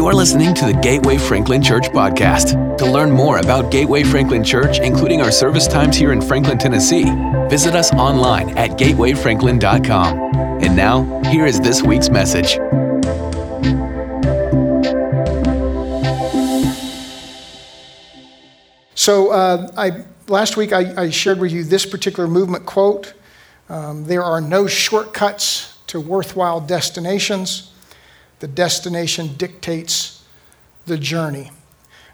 You're listening to the Gateway Franklin Church podcast. To learn more about Gateway Franklin Church, including our service times here in Franklin, Tennessee, visit us online at gatewayfranklin.com. And now, here is this week's message. So, uh, I, last week I, I, shared with you this particular movement quote um, There are no shortcuts to worthwhile destinations the destination dictates the journey.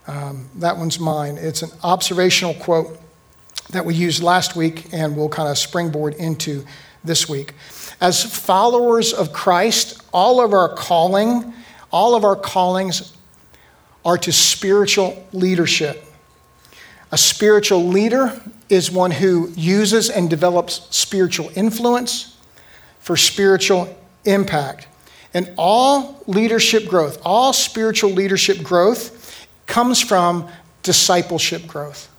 Um, that one's mine. It's an observational quote that we used last week and we'll kind of springboard into this week. As followers of Christ, all of our calling, all of our callings are to spiritual leadership. A spiritual leader is one who uses and develops spiritual influence for spiritual impact. And all leadership growth, all spiritual leadership growth comes from discipleship growth.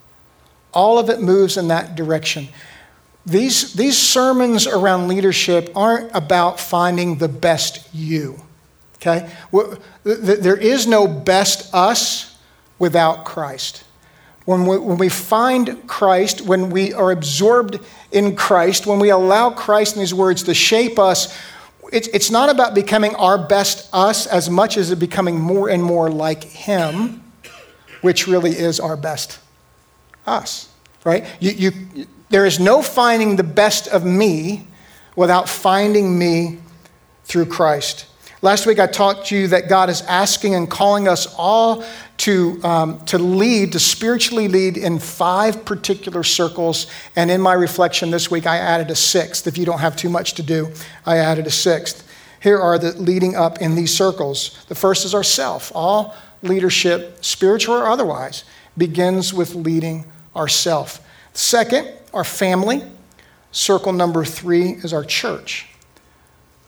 All of it moves in that direction. These, these sermons around leadership aren't about finding the best you. Okay? There is no best us without Christ. When we, when we find Christ, when we are absorbed in Christ, when we allow Christ and His words to shape us, it's, it's not about becoming our best us as much as it becoming more and more like Him, which really is our best us, right? You, you, there is no finding the best of me without finding me through Christ. Last week I taught to you that God is asking and calling us all to, um, to lead, to spiritually lead in five particular circles. And in my reflection this week, I added a sixth. If you don't have too much to do, I added a sixth. Here are the leading up in these circles. The first is ourself. All leadership, spiritual or otherwise, begins with leading ourself. Second, our family. Circle number three is our church.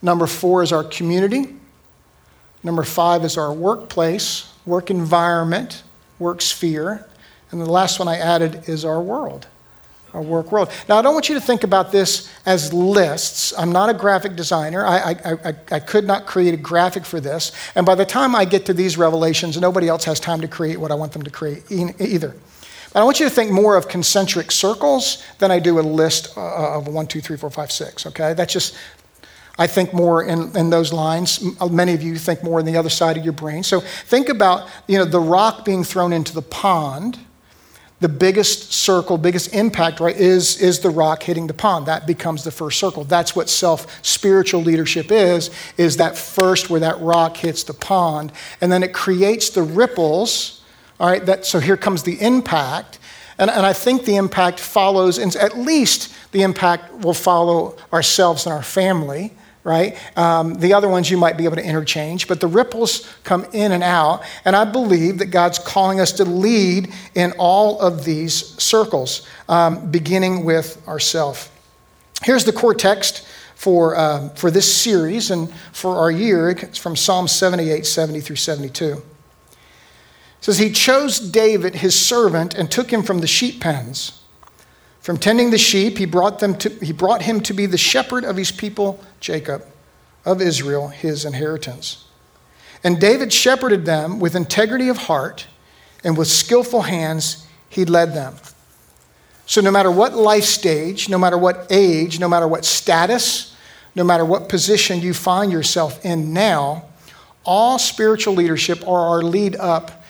Number four is our community. Number five is our workplace, work environment, work sphere. And the last one I added is our world, our work world. Now, I don't want you to think about this as lists. I'm not a graphic designer. I, I, I, I could not create a graphic for this. And by the time I get to these revelations, nobody else has time to create what I want them to create either. But I want you to think more of concentric circles than I do a list uh, of one, two, three, four, five, six. Okay? That's just I think more in, in those lines. Uh, many of you think more in the other side of your brain. So think about you know, the rock being thrown into the pond. The biggest circle, biggest impact, right, is, is the rock hitting the pond. That becomes the first circle. That's what self spiritual leadership is, is that first where that rock hits the pond. And then it creates the ripples. All right, that, so here comes the impact. And, and I think the impact follows, and at least the impact will follow ourselves and our family right? Um, the other ones you might be able to interchange, but the ripples come in and out. And I believe that God's calling us to lead in all of these circles, um, beginning with ourself. Here's the core text for, uh, for this series and for our year. It's from Psalm 78, 70 through 72. It says, He chose David, his servant, and took him from the sheep pens from tending the sheep, he brought, them to, he brought him to be the shepherd of his people, Jacob, of Israel, his inheritance. And David shepherded them with integrity of heart, and with skillful hands, he led them. So, no matter what life stage, no matter what age, no matter what status, no matter what position you find yourself in now, all spiritual leadership or our lead up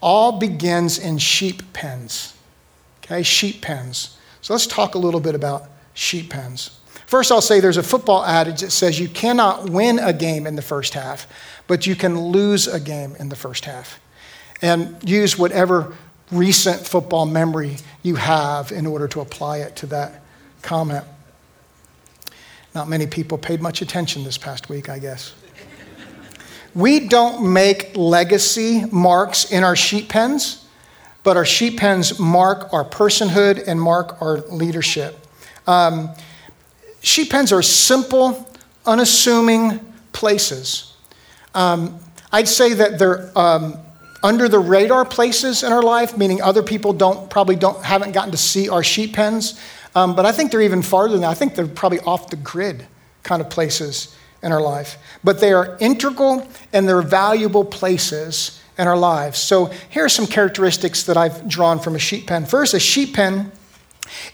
all begins in sheep pens. Okay, sheep pens. So let's talk a little bit about sheep pens. First, I'll say there's a football adage that says you cannot win a game in the first half, but you can lose a game in the first half. And use whatever recent football memory you have in order to apply it to that comment. Not many people paid much attention this past week, I guess. we don't make legacy marks in our sheep pens but our sheep pens mark our personhood and mark our leadership. Um, sheep pens are simple, unassuming places. Um, I'd say that they're um, under the radar places in our life, meaning other people don't probably don't haven't gotten to see our sheep pens. Um, but I think they're even farther than that. I think they're probably off the grid kind of places in our life, but they are integral and they're valuable places in our lives. So here are some characteristics that I've drawn from a sheep pen. First, a sheep pen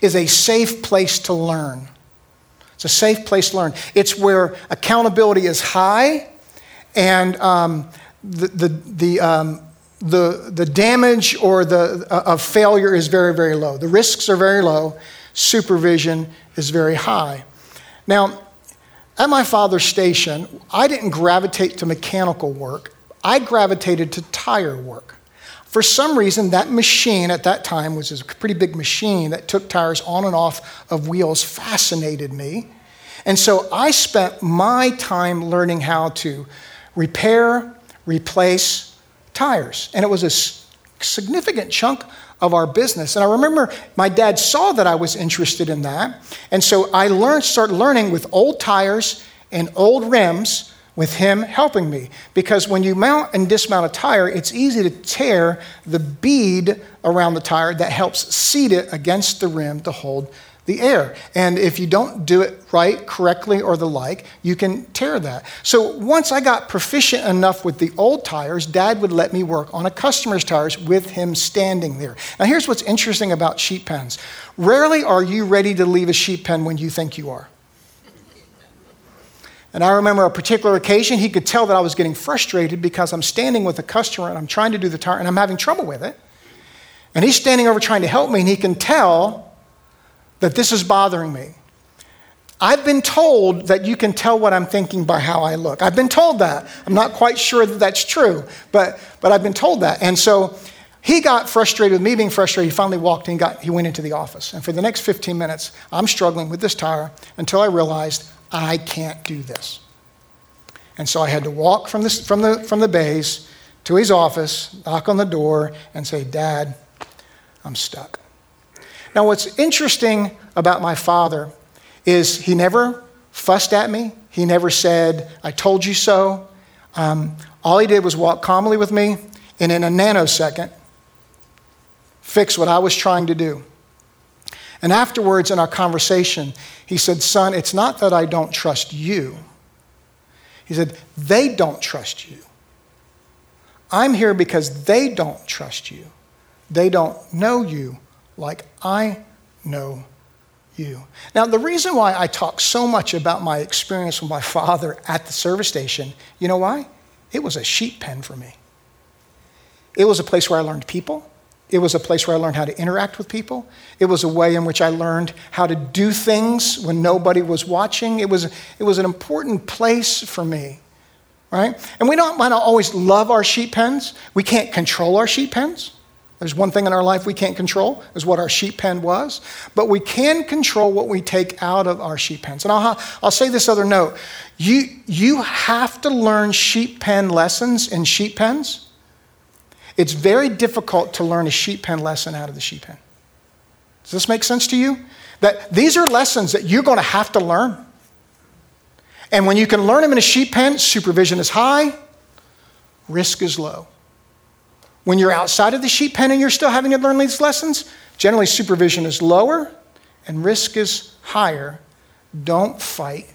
is a safe place to learn. It's a safe place to learn. It's where accountability is high and um, the, the, the, um, the, the damage or the, uh, of failure is very, very low. The risks are very low. Supervision is very high. Now, at my father's station, I didn't gravitate to mechanical work. I gravitated to tire work. For some reason, that machine at that time was a pretty big machine that took tires on and off of wheels, fascinated me. And so I spent my time learning how to repair, replace tires. And it was a significant chunk of our business. And I remember my dad saw that I was interested in that. And so I learned, started learning with old tires and old rims with him helping me. Because when you mount and dismount a tire, it's easy to tear the bead around the tire that helps seat it against the rim to hold the air. And if you don't do it right, correctly, or the like, you can tear that. So once I got proficient enough with the old tires, dad would let me work on a customer's tires with him standing there. Now, here's what's interesting about sheep pens rarely are you ready to leave a sheep pen when you think you are. And I remember a particular occasion, he could tell that I was getting frustrated because I'm standing with a customer and I'm trying to do the tire and I'm having trouble with it. And he's standing over trying to help me, and he can tell that this is bothering me. I've been told that you can tell what I'm thinking by how I look. I've been told that. I'm not quite sure that that's true, but, but I've been told that. And so he got frustrated with me being frustrated. He finally walked and got, he went into the office. And for the next 15 minutes, I'm struggling with this tire until I realized I can't do this. And so I had to walk from, this, from, the, from the bays to his office, knock on the door, and say, Dad, I'm stuck. Now, what's interesting about my father is he never fussed at me. He never said, I told you so. Um, all he did was walk calmly with me and in a nanosecond fix what I was trying to do. And afterwards, in our conversation, he said, Son, it's not that I don't trust you. He said, They don't trust you. I'm here because they don't trust you. They don't know you like I know you. Now, the reason why I talk so much about my experience with my father at the service station, you know why? It was a sheep pen for me. It was a place where I learned people. It was a place where I learned how to interact with people. It was a way in which I learned how to do things when nobody was watching. It was, it was an important place for me, right? And we don't might not always love our sheep pens. We can't control our sheep pens. There's one thing in our life we can't control, is what our sheep pen was. But we can control what we take out of our sheep pens. And I'll, I'll say this other note. You, you have to learn sheep pen lessons in sheep pens it's very difficult to learn a sheep pen lesson out of the sheep pen. Does this make sense to you? That these are lessons that you're going to have to learn. And when you can learn them in a sheep pen, supervision is high, risk is low. When you're outside of the sheep pen and you're still having to learn these lessons, generally supervision is lower and risk is higher. Don't fight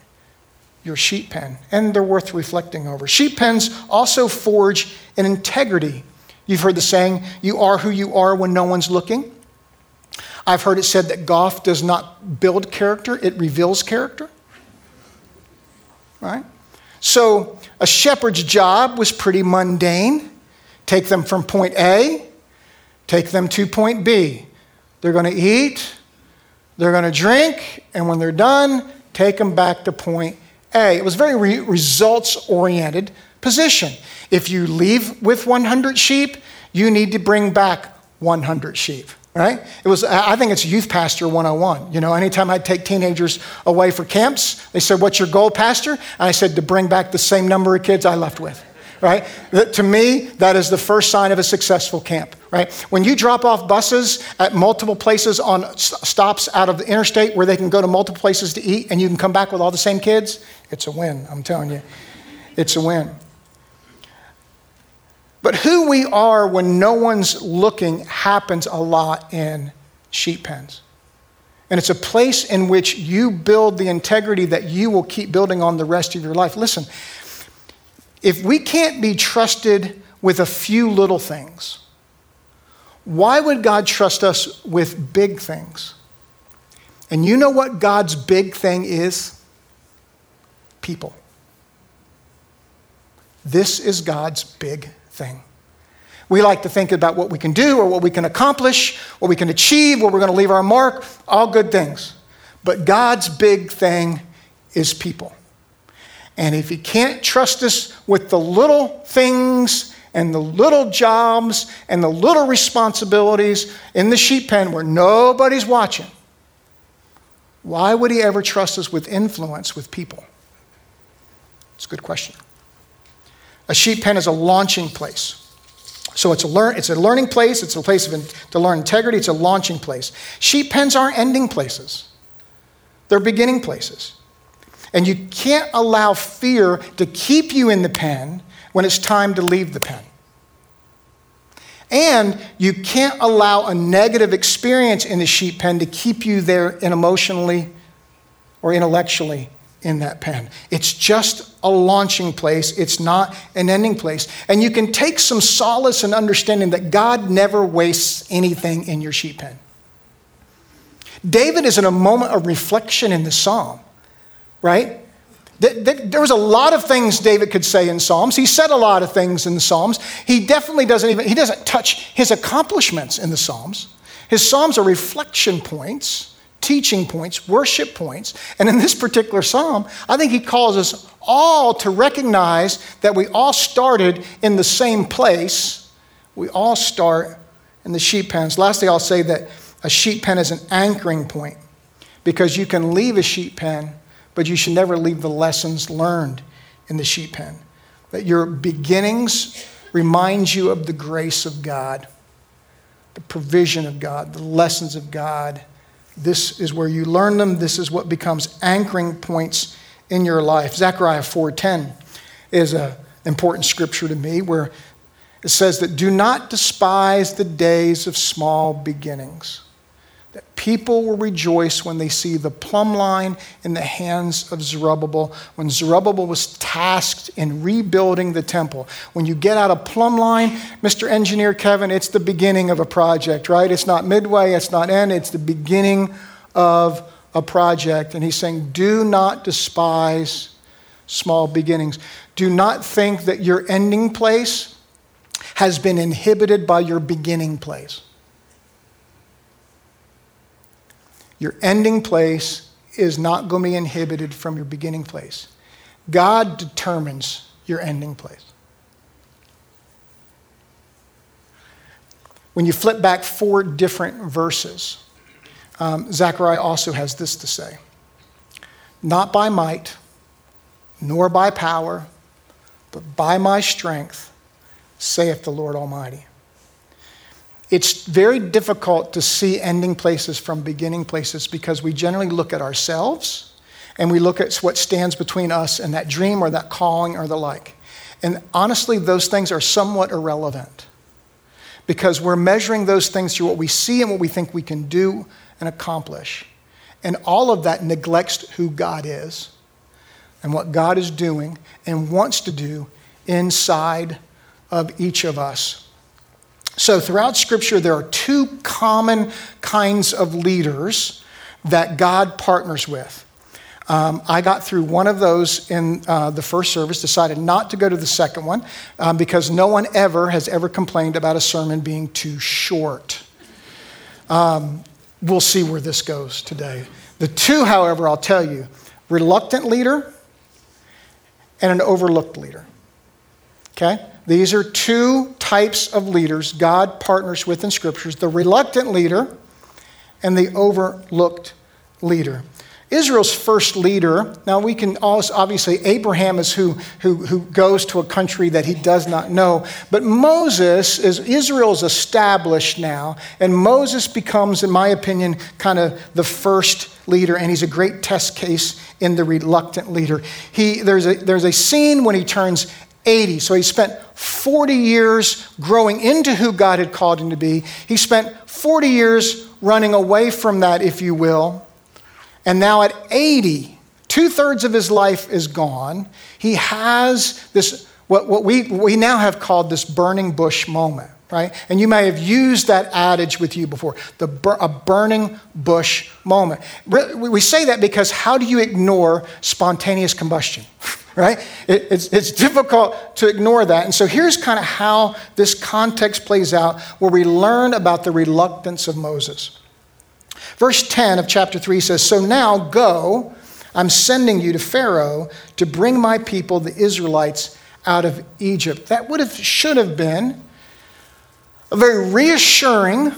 your sheep pen, and they're worth reflecting over. Sheep pens also forge an integrity You've heard the saying, you are who you are when no one's looking. I've heard it said that golf does not build character, it reveals character. Right? So a shepherd's job was pretty mundane. Take them from point A, take them to point B. They're going to eat, they're going to drink, and when they're done, take them back to point A. It was very re- results oriented position. If you leave with 100 sheep, you need to bring back 100 sheep right? It was, I think it's Youth Pastor 101. You know, anytime I'd take teenagers away for camps, they said, What's your goal, Pastor? And I said, To bring back the same number of kids I left with, right? That, to me, that is the first sign of a successful camp, right? When you drop off buses at multiple places on stops out of the interstate where they can go to multiple places to eat and you can come back with all the same kids, it's a win, I'm telling you. It's a win. But who we are when no one's looking happens a lot in sheep pens. And it's a place in which you build the integrity that you will keep building on the rest of your life. Listen, if we can't be trusted with a few little things, why would God trust us with big things? And you know what God's big thing is? People. This is God's big thing. We like to think about what we can do or what we can accomplish, what we can achieve, where we're going to leave our mark, all good things. But God's big thing is people. And if He can't trust us with the little things and the little jobs and the little responsibilities in the sheep pen where nobody's watching, why would He ever trust us with influence with people? It's a good question. A sheep pen is a launching place. So it's a, learn, it's a learning place, it's a place in, to learn integrity, it's a launching place. Sheep pens aren't ending places, they're beginning places. And you can't allow fear to keep you in the pen when it's time to leave the pen. And you can't allow a negative experience in the sheep pen to keep you there emotionally or intellectually in that pen. It's just a launching place, it's not an ending place. And you can take some solace and understanding that God never wastes anything in your sheep pen. David is in a moment of reflection in the psalm, right? There was a lot of things David could say in Psalms. He said a lot of things in the Psalms. He definitely doesn't even, he doesn't touch his accomplishments in the Psalms. His Psalms are reflection points teaching points, worship points. And in this particular psalm, I think he calls us all to recognize that we all started in the same place. We all start in the sheep pens. Lastly, I'll say that a sheep pen is an anchoring point because you can leave a sheep pen, but you should never leave the lessons learned in the sheep pen. That your beginnings remind you of the grace of God, the provision of God, the lessons of God this is where you learn them. This is what becomes anchoring points in your life. Zechariah 4:10 is an important scripture to me where it says that do not despise the days of small beginnings that people will rejoice when they see the plumb line in the hands of Zerubbabel, when Zerubbabel was tasked in rebuilding the temple. When you get out a plumb line, Mr. Engineer Kevin, it's the beginning of a project, right? It's not midway, it's not end, it's the beginning of a project. And he's saying, do not despise small beginnings. Do not think that your ending place has been inhibited by your beginning place. Your ending place is not going to be inhibited from your beginning place. God determines your ending place. When you flip back four different verses, um, Zechariah also has this to say Not by might, nor by power, but by my strength, saith the Lord Almighty. It's very difficult to see ending places from beginning places because we generally look at ourselves and we look at what stands between us and that dream or that calling or the like. And honestly, those things are somewhat irrelevant because we're measuring those things through what we see and what we think we can do and accomplish. And all of that neglects who God is and what God is doing and wants to do inside of each of us. So, throughout Scripture, there are two common kinds of leaders that God partners with. Um, I got through one of those in uh, the first service, decided not to go to the second one um, because no one ever has ever complained about a sermon being too short. Um, we'll see where this goes today. The two, however, I'll tell you reluctant leader and an overlooked leader. Okay? These are two types of leaders God partners with in scriptures the reluctant leader and the overlooked leader. Israel's first leader, now we can also, obviously, Abraham is who, who, who goes to a country that he does not know. But Moses is, Israel's established now, and Moses becomes, in my opinion, kind of the first leader, and he's a great test case in the reluctant leader. He, there's, a, there's a scene when he turns 80. So he spent 40 years growing into who God had called him to be. He spent 40 years running away from that, if you will. And now at 80, two thirds of his life is gone. He has this, what, what we, we now have called this burning bush moment, right? And you may have used that adage with you before the, a burning bush moment. We say that because how do you ignore spontaneous combustion? right? It, it's, it's difficult to ignore that. And so here's kind of how this context plays out, where we learn about the reluctance of Moses. Verse 10 of chapter 3 says, So now go, I'm sending you to Pharaoh to bring my people, the Israelites, out of Egypt. That would have, should have been a very reassuring,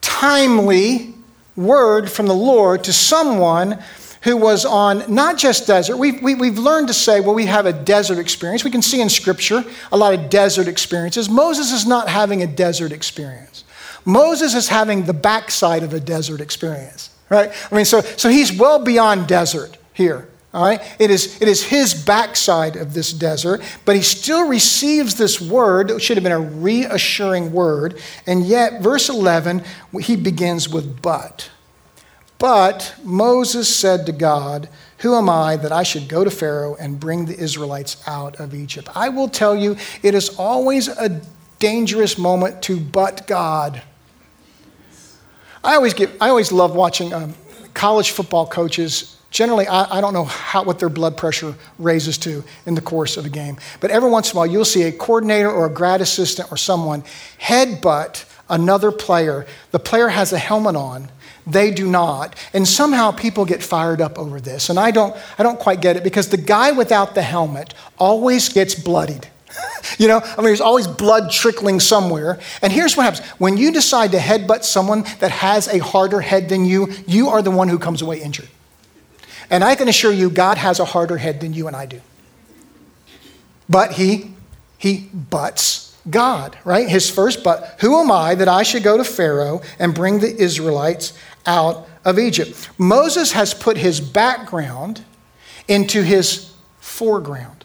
timely word from the Lord to someone who was on not just desert. We've, we, have we have learned to say, well, we have a desert experience. We can see in Scripture a lot of desert experiences. Moses is not having a desert experience. Moses is having the backside of a desert experience, right? I mean, so, so he's well beyond desert here. All right? It is, it is his backside of this desert, but he still receives this word. It should have been a reassuring word. And yet, verse 11, he begins with but. But Moses said to God, Who am I that I should go to Pharaoh and bring the Israelites out of Egypt? I will tell you, it is always a dangerous moment to but God. I always, get, I always love watching um, college football coaches. Generally, I, I don't know how, what their blood pressure raises to in the course of a game. But every once in a while, you'll see a coordinator or a grad assistant or someone headbutt another player. The player has a helmet on they do not. And somehow people get fired up over this. And I don't, I don't quite get it because the guy without the helmet always gets bloodied. you know, I mean, there's always blood trickling somewhere. And here's what happens when you decide to headbutt someone that has a harder head than you, you are the one who comes away injured. And I can assure you, God has a harder head than you and I do. But he, he butts God, right? His first but, who am I that I should go to Pharaoh and bring the Israelites out of Egypt? Moses has put his background into his foreground.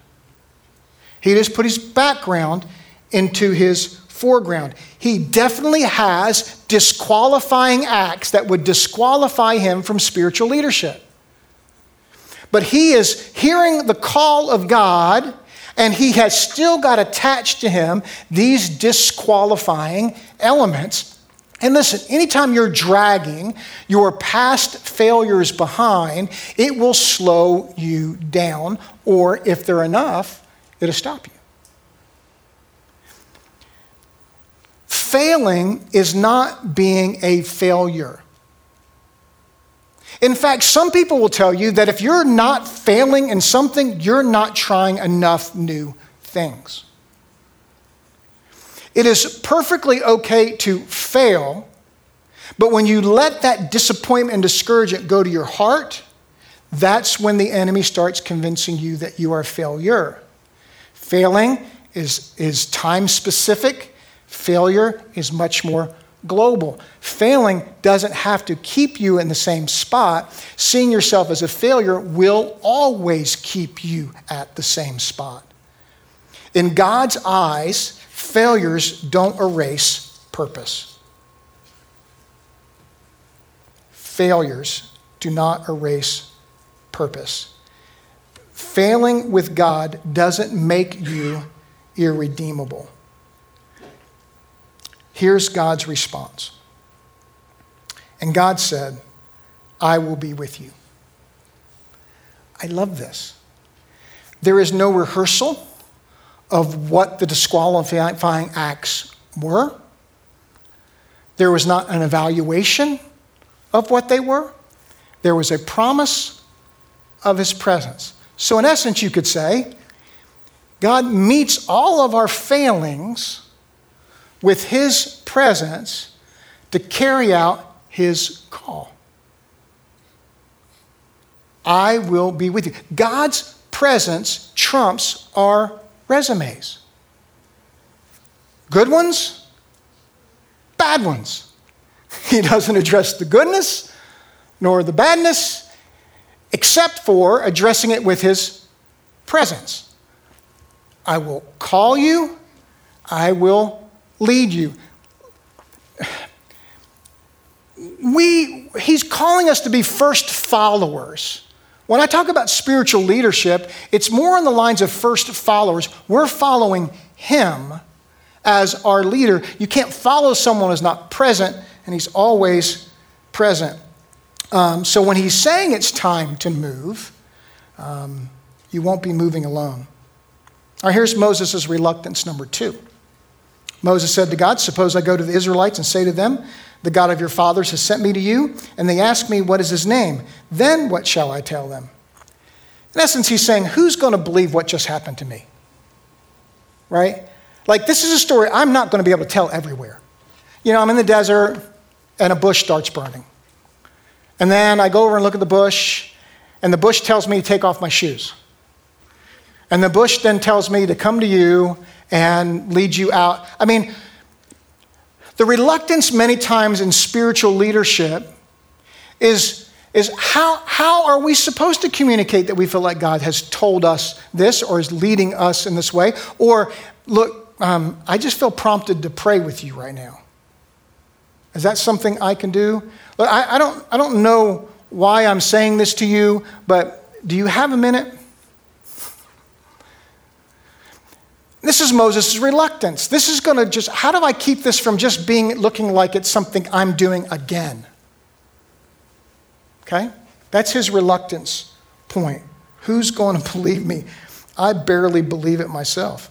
He has put his background into his foreground. He definitely has disqualifying acts that would disqualify him from spiritual leadership. But he is hearing the call of God and he has still got attached to him these disqualifying elements. And listen, anytime you're dragging your past failures behind, it will slow you down, or if they're enough, it'll stop you. Failing is not being a failure. In fact, some people will tell you that if you're not failing in something, you're not trying enough new things. It is perfectly okay to fail, but when you let that disappointment and discouragement go to your heart, that's when the enemy starts convincing you that you are a failure. Failing is, is time specific, failure is much more global. Failing doesn't have to keep you in the same spot. Seeing yourself as a failure will always keep you at the same spot. In God's eyes, failures don't erase purpose. Failures do not erase purpose. Failing with God doesn't make you irredeemable. Here's God's response. And God said, I will be with you. I love this. There is no rehearsal of what the disqualifying acts were. There was not an evaluation of what they were. There was a promise of his presence. So, in essence, you could say, God meets all of our failings with his presence to carry out his call. I will be with you. God's presence trumps our resumes. Good ones, bad ones. He doesn't address the goodness nor the badness, except for addressing it with his presence. I will call you, I will lead you. we, he's calling us to be first followers. When I talk about spiritual leadership, it's more on the lines of first followers. We're following him as our leader. You can't follow someone who's not present, and he's always present. Um, so when he's saying it's time to move, um, you won't be moving alone. All right, here's Moses' reluctance number two. Moses said to God, Suppose I go to the Israelites and say to them, The God of your fathers has sent me to you, and they ask me, What is his name? Then what shall I tell them? In essence, he's saying, Who's going to believe what just happened to me? Right? Like, this is a story I'm not going to be able to tell everywhere. You know, I'm in the desert, and a bush starts burning. And then I go over and look at the bush, and the bush tells me to take off my shoes. And the bush then tells me to come to you and lead you out. I mean, the reluctance many times in spiritual leadership is, is how, how are we supposed to communicate that we feel like God has told us this or is leading us in this way? Or, look, um, I just feel prompted to pray with you right now. Is that something I can do? Look, I, I, don't, I don't know why I'm saying this to you, but do you have a minute? This is Moses' reluctance. This is going to just, how do I keep this from just being looking like it's something I'm doing again? Okay? That's his reluctance point. Who's going to believe me? I barely believe it myself.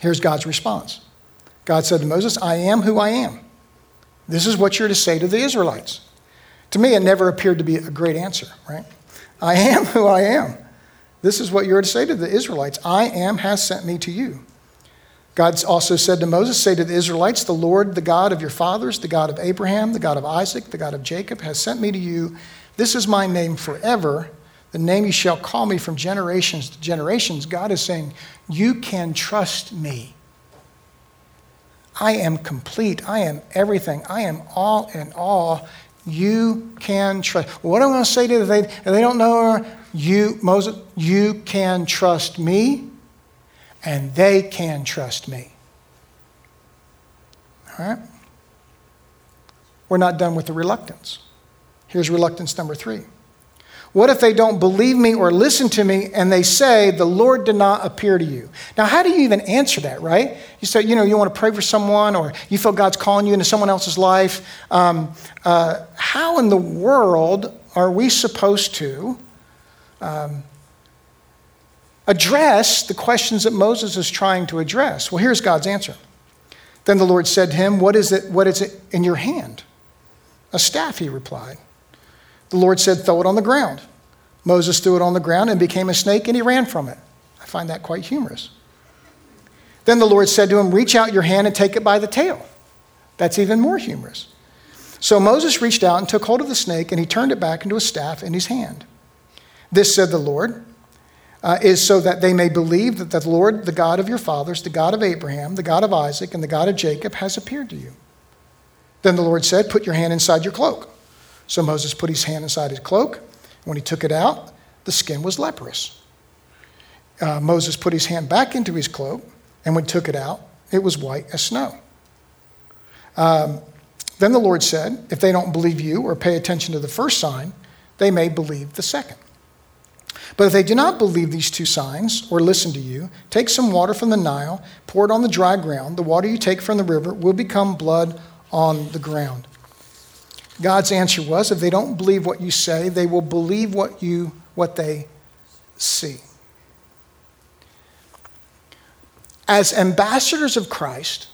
Here's God's response God said to Moses, I am who I am. This is what you're to say to the Israelites. To me, it never appeared to be a great answer, right? I am who I am. This is what you're to say to the Israelites I am has sent me to you. God also said to Moses, Say to the Israelites, The Lord, the God of your fathers, the God of Abraham, the God of Isaac, the God of Jacob, has sent me to you. This is my name forever, the name you shall call me from generations to generations. God is saying, You can trust me. I am complete. I am everything. I am all in all. You can trust. What I'm going to say to them? They, they don't know you, Moses, you can trust me, and they can trust me. All right? We're not done with the reluctance. Here's reluctance number three. What if they don't believe me or listen to me and they say, The Lord did not appear to you? Now, how do you even answer that, right? You say, you know, you want to pray for someone or you feel God's calling you into someone else's life. Um, uh, how in the world are we supposed to um, address the questions that Moses is trying to address? Well, here's God's answer. Then the Lord said to him, What is it, what is it in your hand? A staff, he replied. The Lord said, Throw it on the ground. Moses threw it on the ground and became a snake, and he ran from it. I find that quite humorous. Then the Lord said to him, Reach out your hand and take it by the tail. That's even more humorous. So Moses reached out and took hold of the snake, and he turned it back into a staff in his hand. This, said the Lord, uh, is so that they may believe that the Lord, the God of your fathers, the God of Abraham, the God of Isaac, and the God of Jacob, has appeared to you. Then the Lord said, Put your hand inside your cloak. So Moses put his hand inside his cloak. When he took it out, the skin was leprous. Uh, Moses put his hand back into his cloak, and when he took it out, it was white as snow. Um, then the Lord said, If they don't believe you or pay attention to the first sign, they may believe the second. But if they do not believe these two signs or listen to you, take some water from the Nile, pour it on the dry ground. The water you take from the river will become blood on the ground. God's answer was if they don't believe what you say, they will believe what you what they see. As ambassadors of Christ,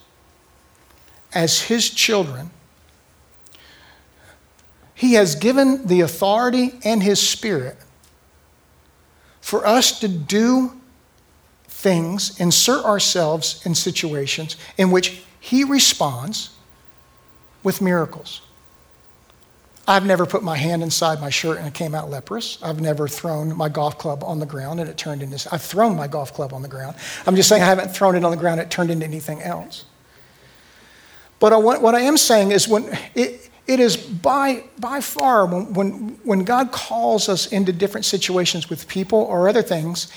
as his children, he has given the authority and his spirit for us to do things, insert ourselves in situations in which he responds with miracles. I've never put my hand inside my shirt and it came out leprous. I've never thrown my golf club on the ground and it turned into. I've thrown my golf club on the ground. I'm just saying I haven't thrown it on the ground, it turned into anything else. But I, what I am saying is when it, it is by, by far when, when, when God calls us into different situations with people or other things,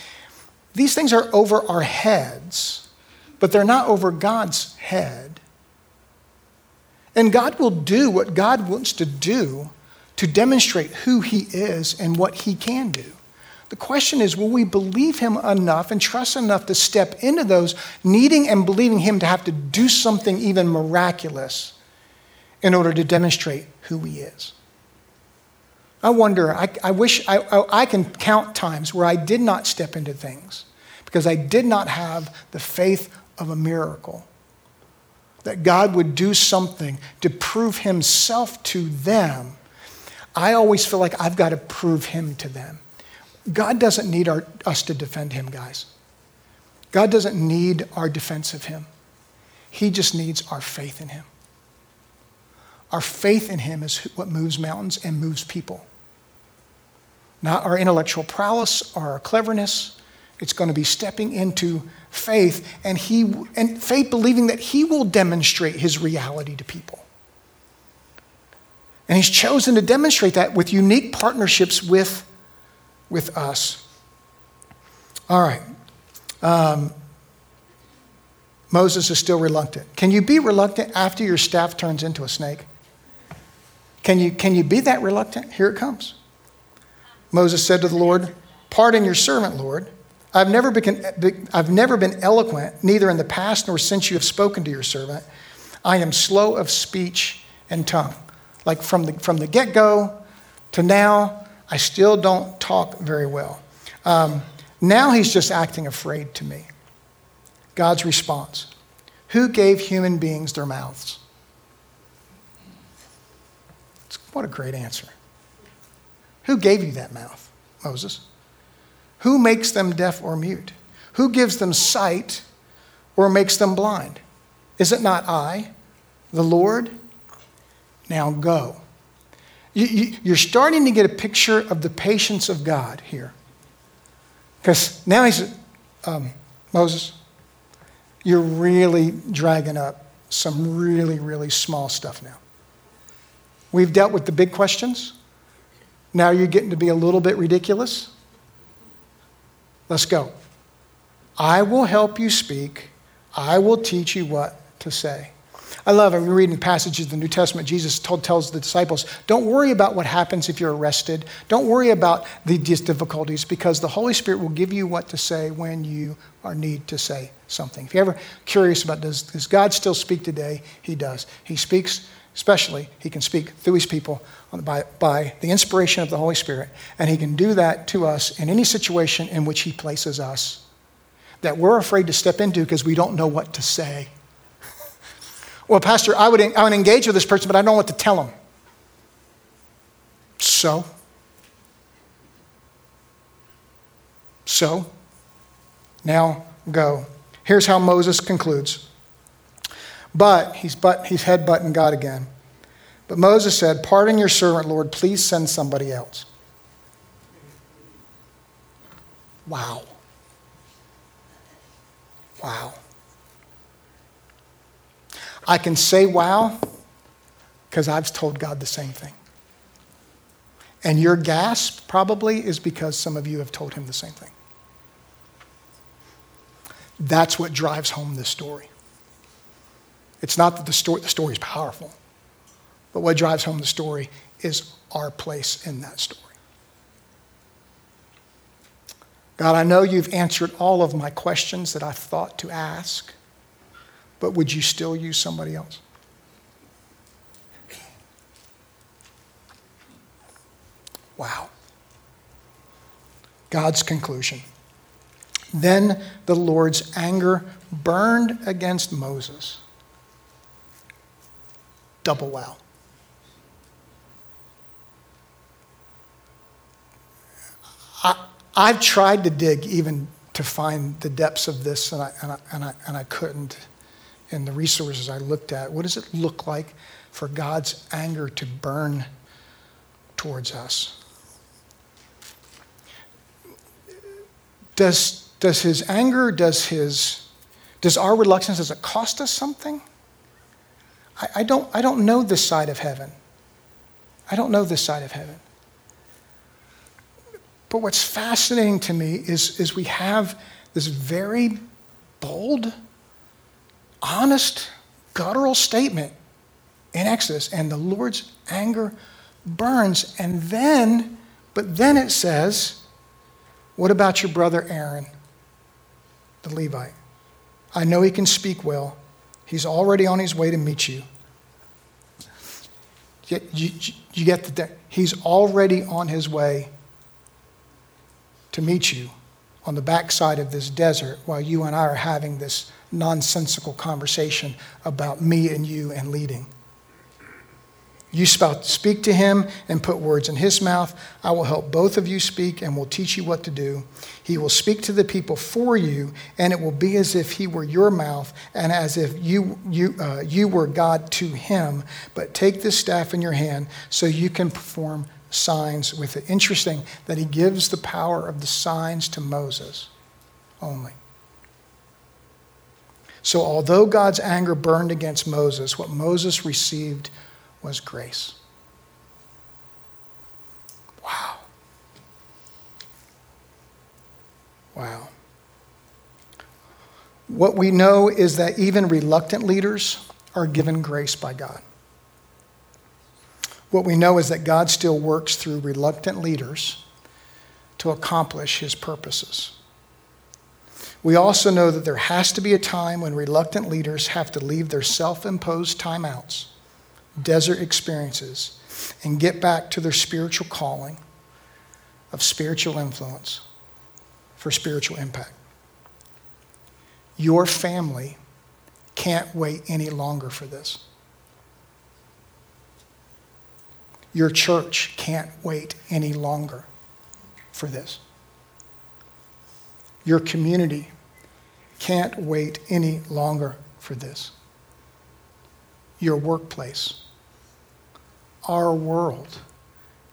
these things are over our heads, but they're not over God's head. And God will do what God wants to do to demonstrate who He is and what He can do. The question is will we believe Him enough and trust enough to step into those, needing and believing Him to have to do something even miraculous in order to demonstrate who He is? I wonder, I, I wish I, I, I can count times where I did not step into things because I did not have the faith of a miracle. That God would do something to prove himself to them. I always feel like I've got to prove him to them. God doesn't need our, us to defend him, guys. God doesn't need our defense of him. He just needs our faith in him. Our faith in him is what moves mountains and moves people. Not our intellectual prowess or our cleverness. It's going to be stepping into faith and he and faith believing that he will demonstrate his reality to people. And he's chosen to demonstrate that with unique partnerships with, with us. All right. Um, Moses is still reluctant. Can you be reluctant after your staff turns into a snake? Can you, can you be that reluctant? Here it comes. Moses said to the Lord, Pardon your servant, Lord. I've never, been, I've never been eloquent, neither in the past nor since you have spoken to your servant. I am slow of speech and tongue. Like from the, from the get go to now, I still don't talk very well. Um, now he's just acting afraid to me. God's response Who gave human beings their mouths? What a great answer. Who gave you that mouth, Moses? Who makes them deaf or mute? Who gives them sight or makes them blind? Is it not I, the Lord? Now go. You, are starting to get a picture of the patience of God here. Because now he's, um, Moses, you're really dragging up some really, really small stuff now. We've dealt with the big questions. Now you're getting to be a little bit ridiculous. Let's go. I will help you speak. I will teach you what to say. I love it. We're reading passages of the New Testament. Jesus told, tells the disciples, don't worry about what happens if you're arrested. Don't worry about these difficulties because the Holy Spirit will give you what to say when you are need to say something. If you're ever curious about does, does God still speak today, He does. He speaks, especially, He can speak through His people by, by the inspiration of the Holy Spirit. And He can do that to us in any situation in which He places us that we're afraid to step into because we don't know what to say. well, Pastor, I would, I would engage with this person, but I don't know what to tell them. So? So? Now go. Here's how Moses concludes. But he's, but, he's head butting God again. But Moses said, Pardon your servant, Lord, please send somebody else. Wow. Wow. I can say wow because I've told God the same thing. And your gasp probably is because some of you have told him the same thing. That's what drives home this story. It's not that the story, the story is powerful. But what drives home the story is our place in that story. God, I know you've answered all of my questions that I thought to ask, but would you still use somebody else? Wow. God's conclusion. Then the Lord's anger burned against Moses. Double wow. I, I've tried to dig even to find the depths of this, and I, and, I, and, I, and I couldn't. In the resources I looked at, what does it look like for God's anger to burn towards us? Does, does his anger, does his, does our reluctance, does it cost us something? I, I, don't, I don't know this side of heaven. I don't know this side of heaven. But what's fascinating to me is, is we have this very bold, honest, guttural statement in Exodus. And the Lord's anger burns. And then, but then it says, What about your brother Aaron, the Levite? I know he can speak well. He's already on his way to meet you. You, you, you get the, he's already on his way to meet you on the backside of this desert while you and I are having this nonsensical conversation about me and you and leading. You speak to him and put words in his mouth. I will help both of you speak and will teach you what to do. He will speak to the people for you, and it will be as if he were your mouth and as if you, you, uh, you were God to him. But take this staff in your hand so you can perform signs with it. Interesting that he gives the power of the signs to Moses only. So, although God's anger burned against Moses, what Moses received was grace. Wow. Wow. What we know is that even reluctant leaders are given grace by God. What we know is that God still works through reluctant leaders to accomplish his purposes. We also know that there has to be a time when reluctant leaders have to leave their self imposed timeouts desert experiences and get back to their spiritual calling of spiritual influence for spiritual impact. Your family can't wait any longer for this. Your church can't wait any longer for this. Your community can't wait any longer for this. Your workplace our world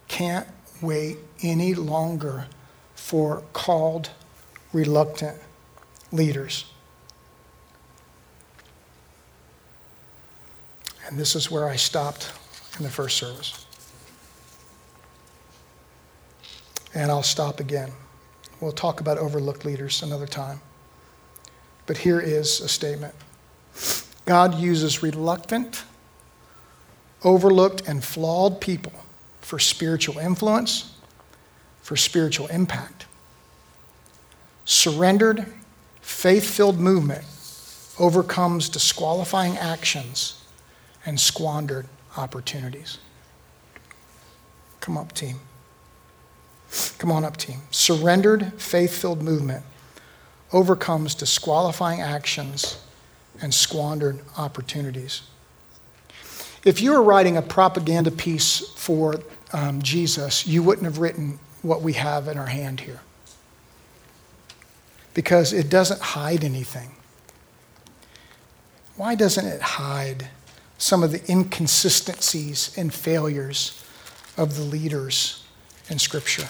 can't wait any longer for called, reluctant leaders. And this is where I stopped in the first service. And I'll stop again. We'll talk about overlooked leaders another time. But here is a statement God uses reluctant, overlooked and flawed people for spiritual influence, for spiritual impact. Surrendered, faith filled movement overcomes disqualifying actions and squandered opportunities. Come up, team. Come on up, team. Surrendered, faith filled movement overcomes disqualifying actions and squandered opportunities. If you were writing a propaganda piece for um, Jesus, you wouldn't have written what we have in our hand here because it doesn't hide anything. Why doesn't it hide some of the inconsistencies and failures of the leaders in Scripture?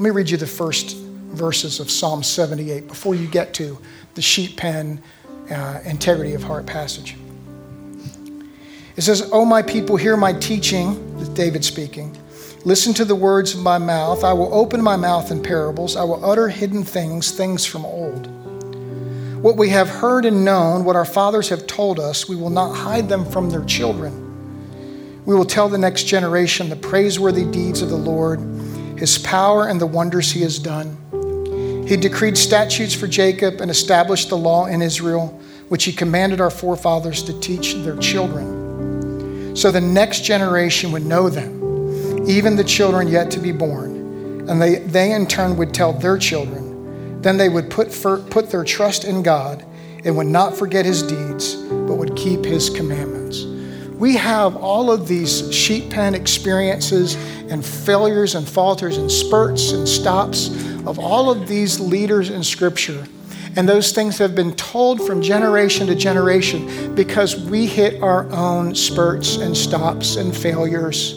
Let me read you the first verses of Psalm 78 before you get to the sheep pen uh, integrity of heart passage. It says, O my people, hear my teaching, David speaking. Listen to the words of my mouth. I will open my mouth in parables. I will utter hidden things, things from old. What we have heard and known, what our fathers have told us, we will not hide them from their children. We will tell the next generation the praiseworthy deeds of the Lord, his power, and the wonders he has done. He decreed statutes for Jacob and established the law in Israel, which he commanded our forefathers to teach their children so the next generation would know them, even the children yet to be born. And they, they in turn would tell their children. Then they would put, for, put their trust in God and would not forget his deeds, but would keep his commandments. We have all of these sheep pen experiences and failures and falters and spurts and stops of all of these leaders in Scripture and those things have been told from generation to generation because we hit our own spurts and stops and failures.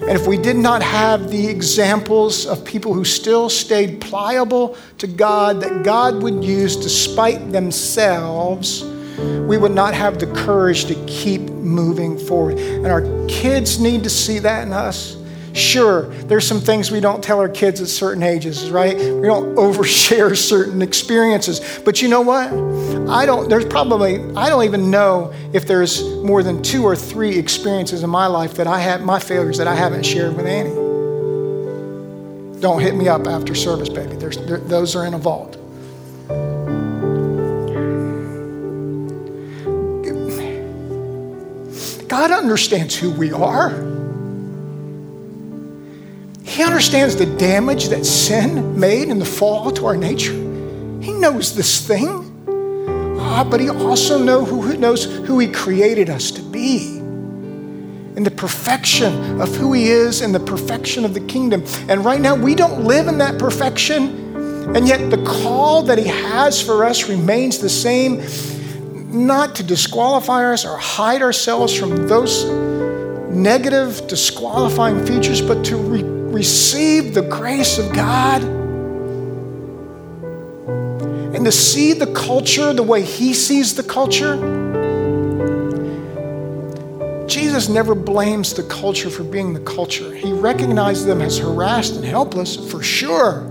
And if we did not have the examples of people who still stayed pliable to God, that God would use despite themselves, we would not have the courage to keep moving forward. And our kids need to see that in us. Sure, there's some things we don't tell our kids at certain ages, right? We don't overshare certain experiences. But you know what? I don't, there's probably, I don't even know if there's more than two or three experiences in my life that I have, my failures that I haven't shared with Annie. Don't hit me up after service, baby. There, those are in a vault. God understands who we are. He understands the damage that sin made in the fall to our nature. He knows this thing. Ah, but he also know who, knows who he created us to be and the perfection of who he is and the perfection of the kingdom. And right now, we don't live in that perfection, and yet the call that he has for us remains the same not to disqualify us or hide ourselves from those negative, disqualifying features, but to re- receive the grace of God and to see the culture the way He sees the culture. Jesus never blames the culture for being the culture. He recognizes them as harassed and helpless, for sure.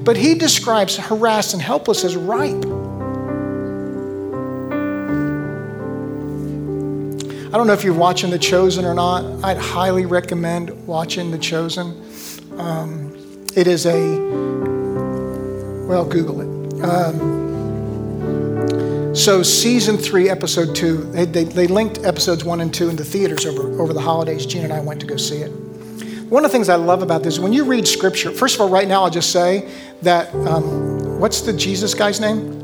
But he describes harassed and helpless as ripe. I don't know if you're watching The Chosen or not. I'd highly recommend watching The Chosen. Um, it is a, well, Google it. Um, so, season three, episode two, they, they, they, linked episodes one and two in the theaters over, over the holidays. Gene and I went to go see it. One of the things I love about this, when you read scripture, first of all, right now, I'll just say that um, what's the Jesus guy's name?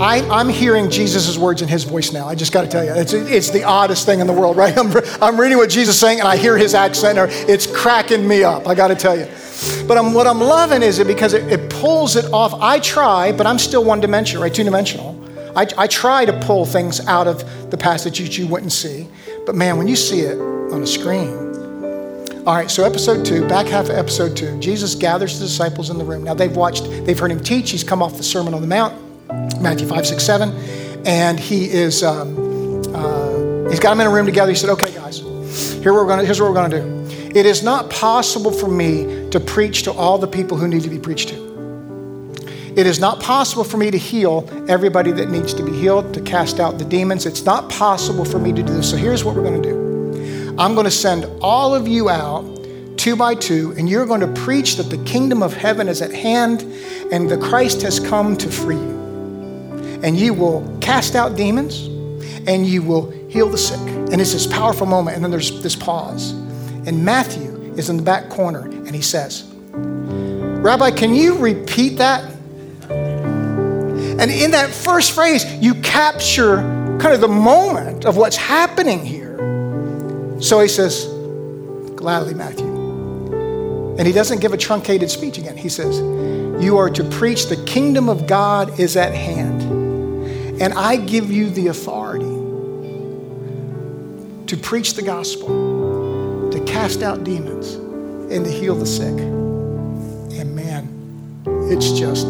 I, am hearing Jesus' words in his voice now. I just got to tell you, it's, it's the oddest thing in the world, right? I'm, I'm reading what Jesus is saying and I hear his accent, or it's cracking me up. I got to tell you. But I'm, what I'm loving is it because it, it, pulls it off. I try, but I'm still one dimensional, right? Two dimensional. I, I try to pull things out of the passage that you wouldn't see. But man, when you see it on a screen, all right, so episode two, back half of episode two, Jesus gathers the disciples in the room. Now they've watched, they've heard him teach. He's come off the Sermon on the Mount. Matthew 5, 6, 7. And he is, um, uh, he's got them in a room together. He said, okay, guys, here we're gonna, here's what we're going to do. It is not possible for me to preach to all the people who need to be preached to. It is not possible for me to heal everybody that needs to be healed, to cast out the demons. It's not possible for me to do this. So here's what we're going to do I'm going to send all of you out two by two, and you're going to preach that the kingdom of heaven is at hand and the Christ has come to free you and you will cast out demons and you will heal the sick. And it's this powerful moment. And then there's this pause. And Matthew is in the back corner and he says, Rabbi, can you repeat that? And in that first phrase, you capture kind of the moment of what's happening here. So he says, Gladly, Matthew. And he doesn't give a truncated speech again. He says, You are to preach the kingdom of God is at hand. And I give you the authority to preach the gospel, to cast out demons, and to heal the sick. And man, it's just,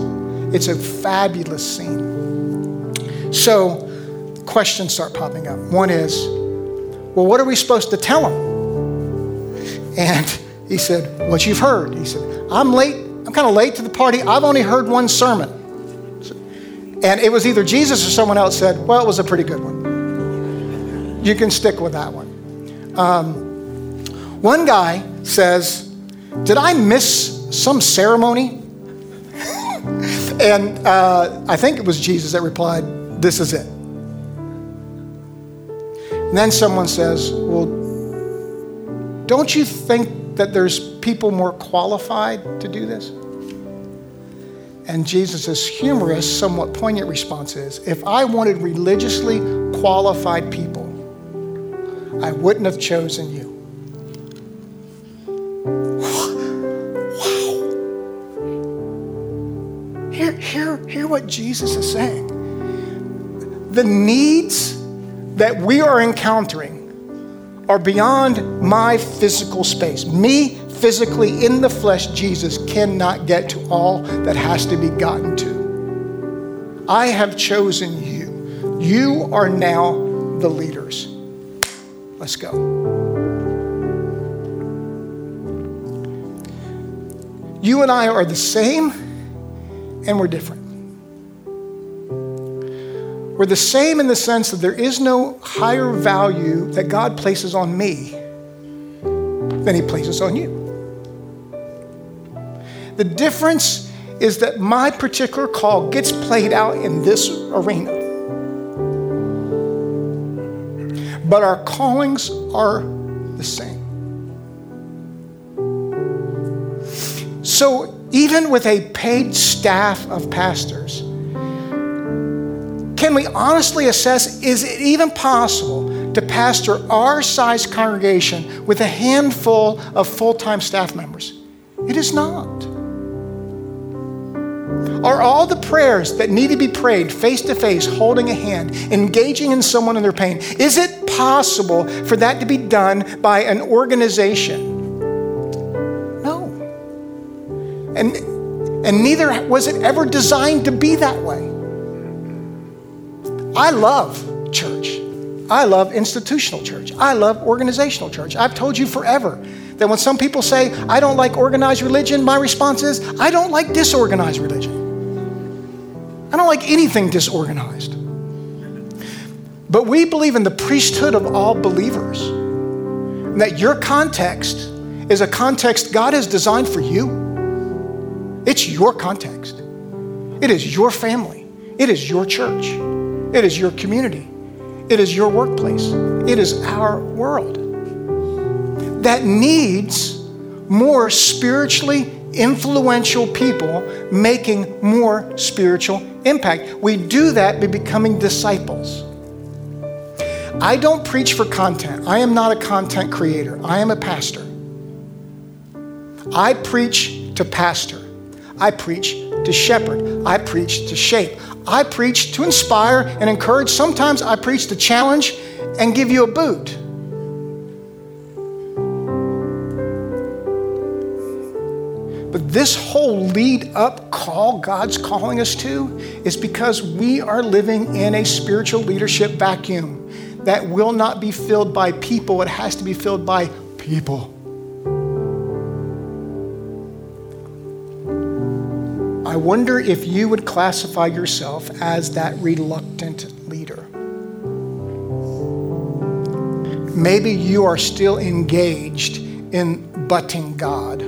it's a fabulous scene. So, questions start popping up. One is, well, what are we supposed to tell them? And he said, What you've heard. He said, I'm late. I'm kind of late to the party. I've only heard one sermon. And it was either Jesus or someone else said, well, it was a pretty good one. You can stick with that one. Um, one guy says, Did I miss some ceremony? and uh, I think it was Jesus that replied, This is it. And then someone says, Well, don't you think that there's people more qualified to do this? And Jesus' humorous, somewhat poignant response is if I wanted religiously qualified people, I wouldn't have chosen you. Wow. Hear, hear, hear what Jesus is saying. The needs that we are encountering are beyond my physical space. Me physically in the flesh, Jesus cannot get to all that has to be gotten to. I have chosen you. You are now the leaders. Let's go. You and I are the same, and we're different. We're the same in the sense that there is no higher value that God places on me than He places on you. The difference is that my particular call gets played out in this arena. But our callings are the same. So, even with a paid staff of pastors, can we honestly assess is it even possible to pastor our size congregation with a handful of full time staff members? It is not. Are all the prayers that need to be prayed face to face, holding a hand, engaging in someone in their pain, is it possible for that to be done by an organization? No. And, and neither was it ever designed to be that way. I love church. I love institutional church. I love organizational church. I've told you forever that when some people say, I don't like organized religion, my response is, I don't like disorganized religion. I don't like anything disorganized. But we believe in the priesthood of all believers. That your context is a context God has designed for you. It's your context. It is your family. It is your church. It is your community. It is your workplace. It is our world that needs more spiritually influential people making more spiritual impact. We do that by becoming disciples. I don't preach for content. I am not a content creator. I am a pastor. I preach to pastor. I preach to shepherd. I preach to shape. I preach to inspire and encourage. Sometimes I preach to challenge and give you a boot. But this whole lead up call God's calling us to is because we are living in a spiritual leadership vacuum that will not be filled by people, it has to be filled by people. I wonder if you would classify yourself as that reluctant leader. Maybe you are still engaged in butting God.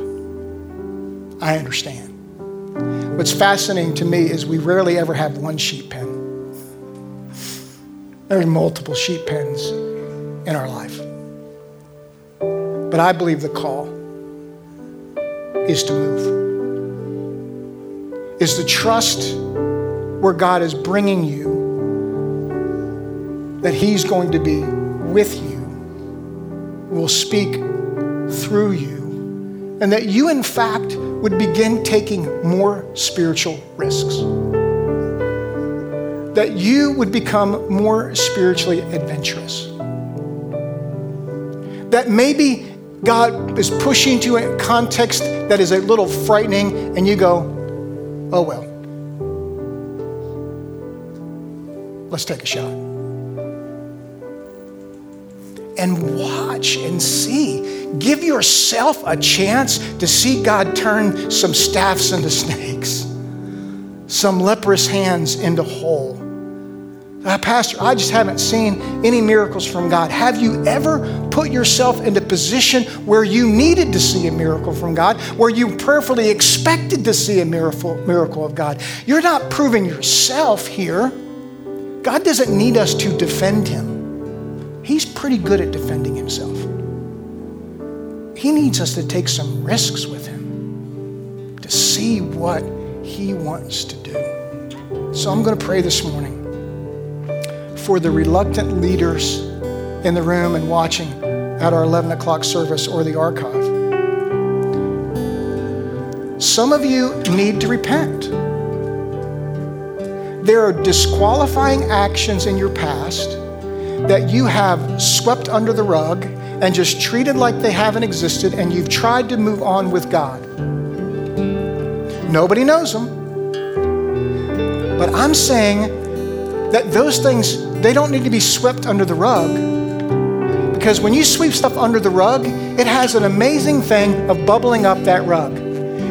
I understand. What's fascinating to me is we rarely ever have one sheep pen. There are multiple sheep pens in our life. But I believe the call is to move, is to trust where God is bringing you, that He's going to be with you, will speak through you, and that you, in fact, would begin taking more spiritual risks. That you would become more spiritually adventurous. That maybe God is pushing to a context that is a little frightening, and you go, oh well. Let's take a shot. And watch and see Give yourself a chance to see God turn some staffs into snakes, some leprous hands into whole. Uh, Pastor, I just haven't seen any miracles from God. Have you ever put yourself in a position where you needed to see a miracle from God, where you prayerfully expected to see a miracle, miracle of God? You're not proving yourself here. God doesn't need us to defend him, He's pretty good at defending Himself. He needs us to take some risks with Him to see what He wants to do. So I'm going to pray this morning for the reluctant leaders in the room and watching at our 11 o'clock service or the archive. Some of you need to repent. There are disqualifying actions in your past that you have swept under the rug and just treated like they haven't existed, and you've tried to move on with God. Nobody knows them. But I'm saying that those things, they don't need to be swept under the rug. Because when you sweep stuff under the rug, it has an amazing thing of bubbling up that rug.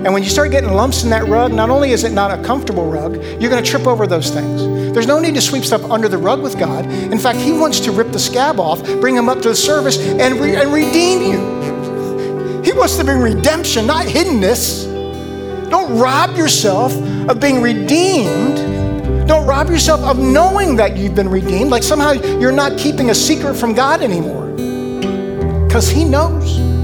And when you start getting lumps in that rug, not only is it not a comfortable rug, you're going to trip over those things. There's no need to sweep stuff under the rug with God. In fact, He wants to rip the scab off, bring them up to the service, and, re- and redeem you. He wants to bring redemption, not hiddenness. Don't rob yourself of being redeemed. Don't rob yourself of knowing that you've been redeemed, like somehow you're not keeping a secret from God anymore. Because He knows.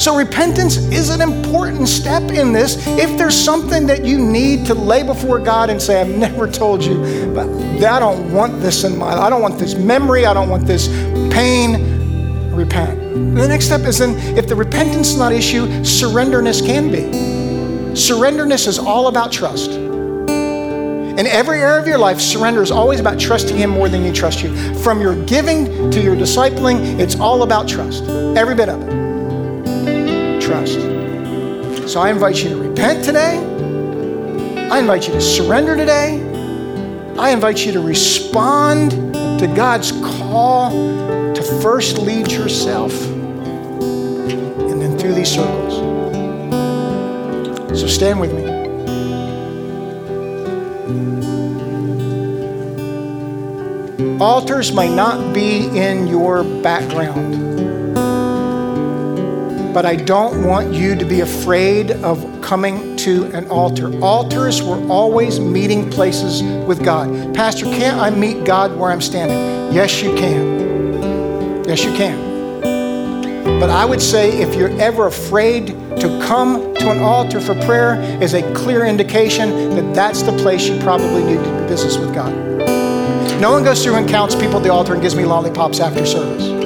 So, repentance is an important step in this. If there's something that you need to lay before God and say, I've never told you, but I don't want this in my life. I don't want this memory. I don't want this pain. Repent. the next step is then, if the repentance is not issue, surrenderness can be. Surrenderness is all about trust. In every area of your life, surrender is always about trusting Him more than you trust you. From your giving to your discipling, it's all about trust. Every bit of it trust. So I invite you to repent today. I invite you to surrender today. I invite you to respond to God's call to first lead yourself and then through these circles. So stand with me. Altars may not be in your background but I don't want you to be afraid of coming to an altar. Altars were always meeting places with God. Pastor, can't I meet God where I'm standing? Yes, you can. Yes, you can. But I would say if you're ever afraid to come to an altar for prayer is a clear indication that that's the place you probably need to do business with God. No one goes through and counts people at the altar and gives me lollipops after service.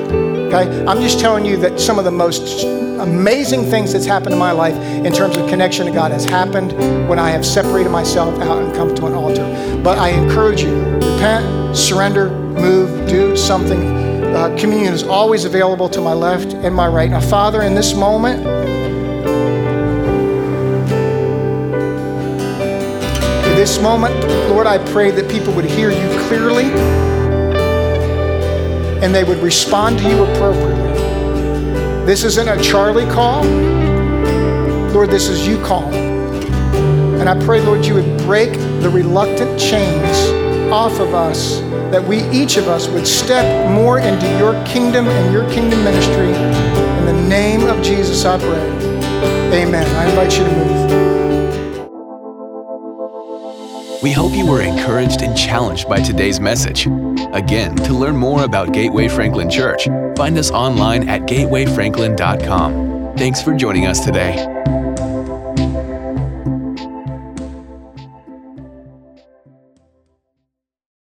Okay? I'm just telling you that some of the most amazing things that's happened in my life in terms of connection to God has happened when I have separated myself out and come to an altar. But I encourage you repent, surrender, move, do something. Uh, communion is always available to my left and my right. Now, Father, in this moment, in this moment, Lord, I pray that people would hear you clearly and they would respond to you appropriately. This isn't a Charlie call. Lord, this is you calling. And I pray, Lord, you would break the reluctant chains off of us, that we, each of us, would step more into your kingdom and your kingdom ministry. In the name of Jesus, I pray. Amen. I invite you to move. We hope you were encouraged and challenged by today's message. Again, to learn more about Gateway Franklin Church, find us online at gatewayfranklin.com. Thanks for joining us today.